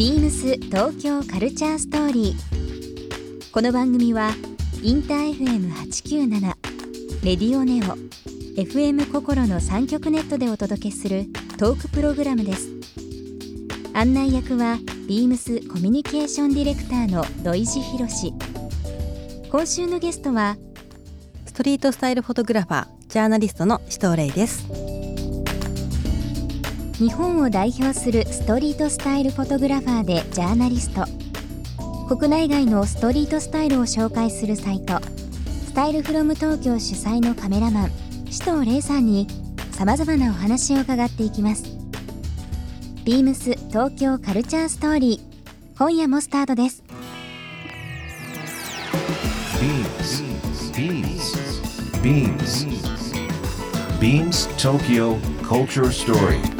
ビームス東京カルチャーストーリー。この番組はインター FM897 レディオネオ FM 心の三極ネットでお届けするトークプログラムです。案内役はビームスコミュニケーションディレクターの土井博志。今週のゲストはストリートスタイルフォトグラファージャーナリストの紫藤玲です日本を代表するストリートスタイルフォトグラファーでジャーナリスト国内外のストリートスタイルを紹介するサイトスタイルフロム東京主催のカメラマン紫藤玲さんにさまざまなお話を伺っていきますビームス東京カルチャーストーリー今夜もスタートです Beams. Beams. Beams Tokyo Culture Story.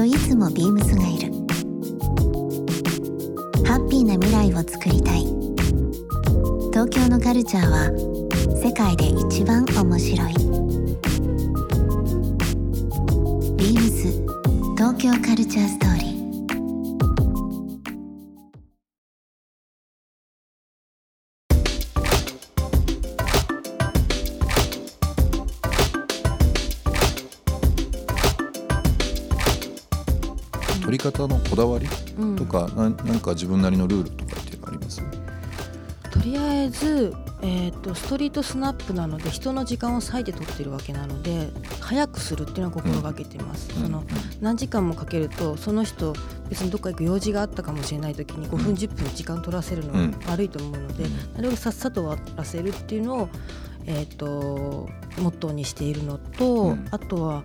といつもビームスがいる。ハッピーな未来を作りたい。東京のカルチャーは世界で一番面白い。ビームス東京カルチャーストーリー。方のこだわりとか、なんなんか自分なりのルールとかっていうのあります？とりあえず、えー、とストリートスナップなので人の時間を割いて撮ってるわけなので早くするっていうのは心がけてます、うんその何時間もかけるとその人別にどっか行く用事があったかもしれない時に5分10分時間取らせるのうん。は悪いと思うので、なるべくさっさと終わらせるっていうのを、えー、とモットーにしているのと、うん。あとは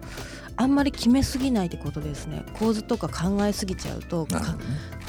あんまり決めすぎないってことですね。構図とか考えすぎちゃうとかね。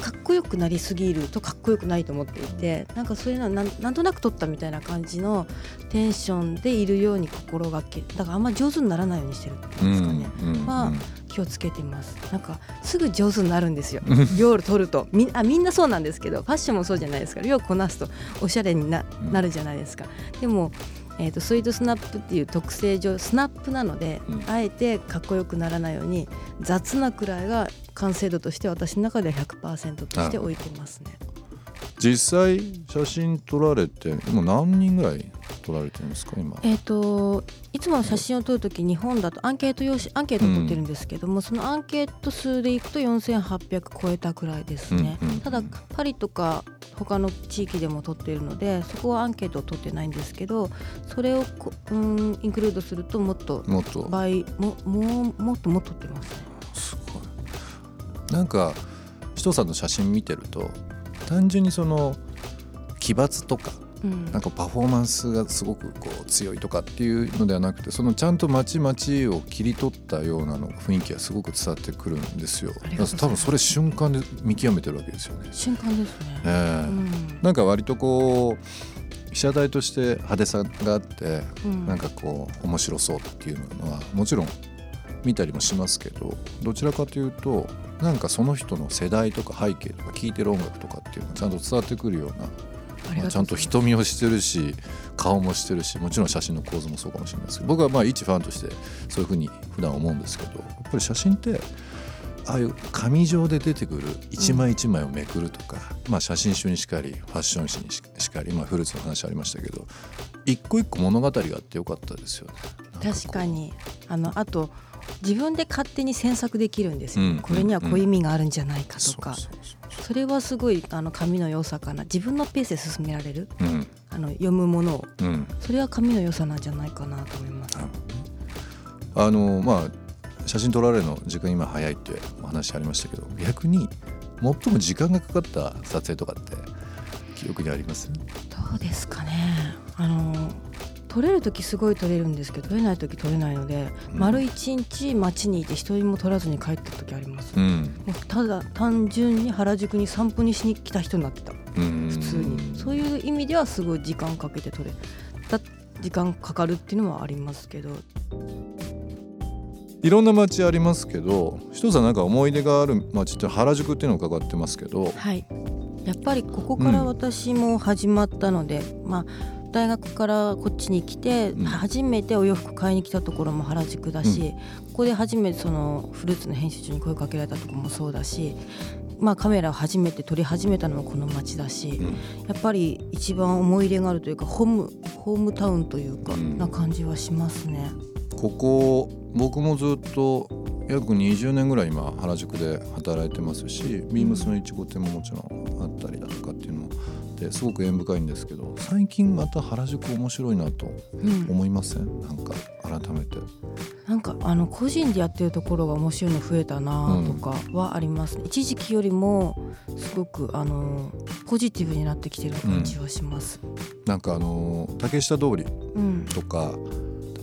かっこよくなりすぎるとかっこよくないと思っていてなんかそういうのはなんなんとなく撮ったみたいな感じのテンションでいるように心がけだからあんま上手にならないようにしてるってことですかね、うんうんまあ気をつけてます。なんかすぐ上手になるんですよ。量を取ると。みあみんなそうなんですけどファッションもそうじゃないですか。量をこなすとおしゃれになうん。なるじゃないですか。でもえー、とスイートスナップっていう特性上スナップなので、うん。あえてかっこよくならないように雑なくらいが完成度として私の中では100%として置いてますね。実際写真撮られてもう何人ぐらい？撮られてるんですか今。えー、といつも写真を撮るとき日本だとアンケート用紙アンケートを取ってるんですけども、そのアンケート数でいくと4800超えたくらいですね、うんうんただパリとか他の地域でも取っているのでそこはアンケートを取ってないんですけどそれをこうんインクルードするともっともっと。倍ももうもっともっと取ってますね。すごい。なんか人さんの写真見てると単純にその奇抜とかうん。なんかパフォーマンスがすごくこう強いとかっていうのではなくてそのちゃんと街々を切り取ったようなの雰囲気がすごく伝わってくるんですよ。多分それ瞬間で見極めてるわけですよね。瞬間ですね。ええ。うん。なんか割とこう被写体として派手さがあってうん。なんかこう面白そうっていうのはもちろん見たりもしますけどどちらかというとなんかその人の世代とか背景とか聴いてる音楽とかっていうのがちゃんと伝わってくるようなまあちゃんと瞳をしてるし顔もしてるしもちろん写真の構図もそうかもしれないですけど僕はまあ一ファンとしてそういうふうに普段思うんですけどやっぱり写真ってああいう紙状で出てくる一枚一枚をめくるとか、まあ写真集にしかりファッション誌にししかり、まあ、フルーツの話ありましたけど一個一個物語があってよかったですよね。確かに。あのあと自分で勝手に詮索できるんですよ、うん。これにはこういう意味があるんじゃないかとか、それはすごいあの紙の良さかな。自分のペースで進められる。うん。あの読むものを。うん。それは紙の良さなんじゃないかなと思います。あのまあ写真撮られるの時間今早いってお話ありましたけど逆に最も時間がかかった撮影とかって記憶にあります？どうですかね。あの取れる時すごい取れるんですけど取れない時取れないので、うん。丸一日街にいて一人も取らずに帰った時あります、うん。もうただ単純に原宿に散歩にしに来た人になってた。うん。普通に。そういう意味ではすごい時間かけて取れた時間かかるっていうのはありますけど。いろんな街ありますけど一つはなんか思い出がある街って原宿っていうのを伺ってますけど。はい。やっぱりここから私も始まったので、まあ大学からこっちに来て、うん。初めてお洋服買いに来たところも原宿だし、ここで初めてそのフルーツの編集長に声かけられたところもそうだし、まあ、カメラを初めて撮り始めたのもこの街だし、うん。やっぱり一番思い入れがあるというかホームホームタウンというか、うん。な感じはしますね。ここ僕もずっと約20年ぐらい今原宿で働いてますしビームスの1号店ももちろんあったりだとかってすごく縁深いんですけど最近また原宿面白いなとうん、思いません？なんか改めて。なんかあの個人でやってるところが面白いの増えたなとかはありますね、一時期よりもすごくあのポジティブになってきてる感じはします。なんかあの竹下通りうん、とか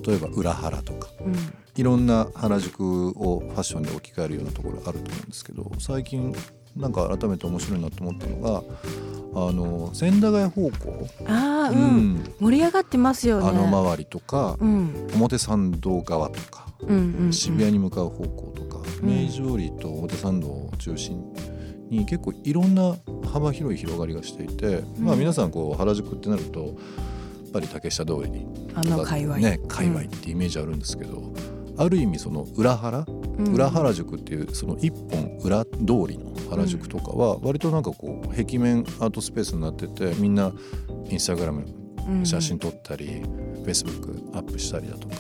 例えば裏原とかうん、いろんな原宿をファッションで置き換えるようなところあると思うんですけど最近なんか改めて面白いなと思ったのがあの千駄ヶ谷方向、ああ、う、うん。ん盛り上がってますよね。あの周りとかうん、表参道側とかうん、うん、うん。渋谷に向かう方向とか、うん。明治通りと表参道を中心に結構いろんな幅広い広がりがしていて、まあ皆さんこう原宿ってなるとやっぱり竹下通りにあの界隈。ね界隈ってイメージあるんですけど、ある意味その裏原？うん。裏原宿っていうその一本裏通りの原宿とかは割となんかこう壁面アートスペースになっててみんなインスタグラムうん写真撮ったり、フェイスブックアップしたりだとか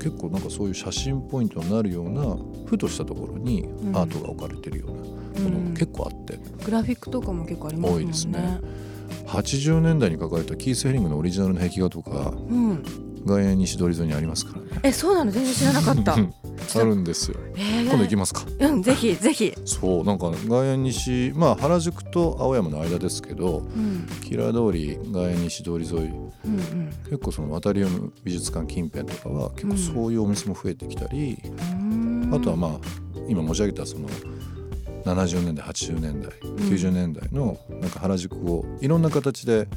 結構なんかそういう写真ポイントになるようなふとしたところにんアートが置かれてるようなものうんが結構あって、グラフィックとかも結構ありますね。多いですね80年代に書かれたキース・ヘリングのオリジナルの壁画とかうん。外苑西通り沿いにありますからね。え、そうなの？全然知らなかった。あるんですよ。えー今度行きますか。うん、ぜひぜひ。そうなんか外苑西まあ原宿と青山の間ですけどうん、キラー通り外苑西通り沿いうん、うん結構その渡りム美術館近辺とかは結構そういうお店も増えてきたり、うん。あとはまあ今申し上げたその70年代80年代90年代のなんか原宿をいろんな形で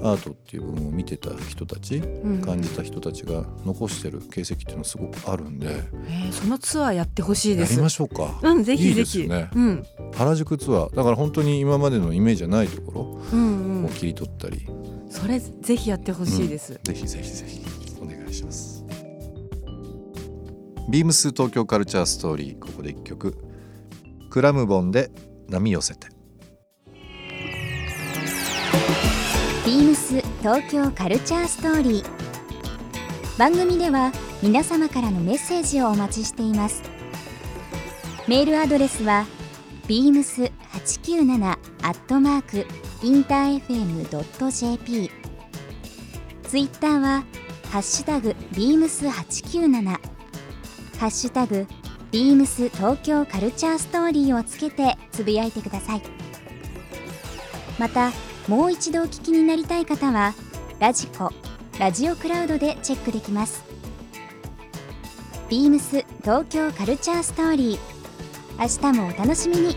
アートっていう部分を見てた人たちうん感じた人たちが残してる形跡っていうのはすごくあるんでえーそのツアーやってほしいですやりま。しょうか。うん、ぜひぜひ。ですねうん、原宿ツアーだから本当に今までのイメージじゃないところうん、うん。を切り取ったり、それぜひやってほしいです。ぜひぜひぜひお願いしますビームス東京カルチャーストーリーここで一曲クラムボンで波寄せて。ビームス東京カルチャーストーリー。番組では皆様からのメッセージをお待ちしています。メールアドレスは beams897 アットマークインター FM.jp ツイッターはハッシュタグ beams897 ハッシュタグビームス東京カルチャーストーリーをつけてつぶやいてください。またもう一度お聞きになりたい方はラジコラジオクラウドでチェックできます。ビームス東京カルチャーストーリー明日もお楽しみに。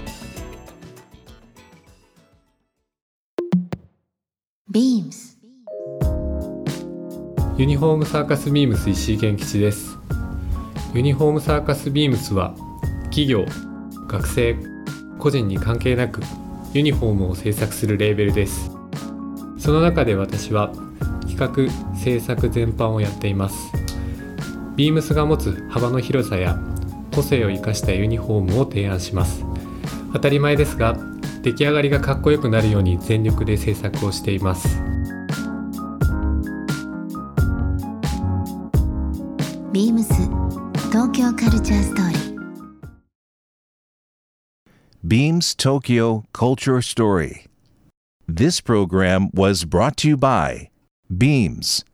Beams ユニフォームサーカスビームス石井健吉です。ユニフォームサーカスビームスは企業学生個人に関係なくユニフォームを制作するレーベルです。その中で私は企画制作全般をやっています。ビームスが持つ幅の広さや個性を生かしたユニフォームを提案します。当たり前ですが出来上がりがかっこよくなるように全力で制作をしています。ビームス東京カルチャーストーリー Beams Tokyo Culture Story. This program was brought to you by Beams.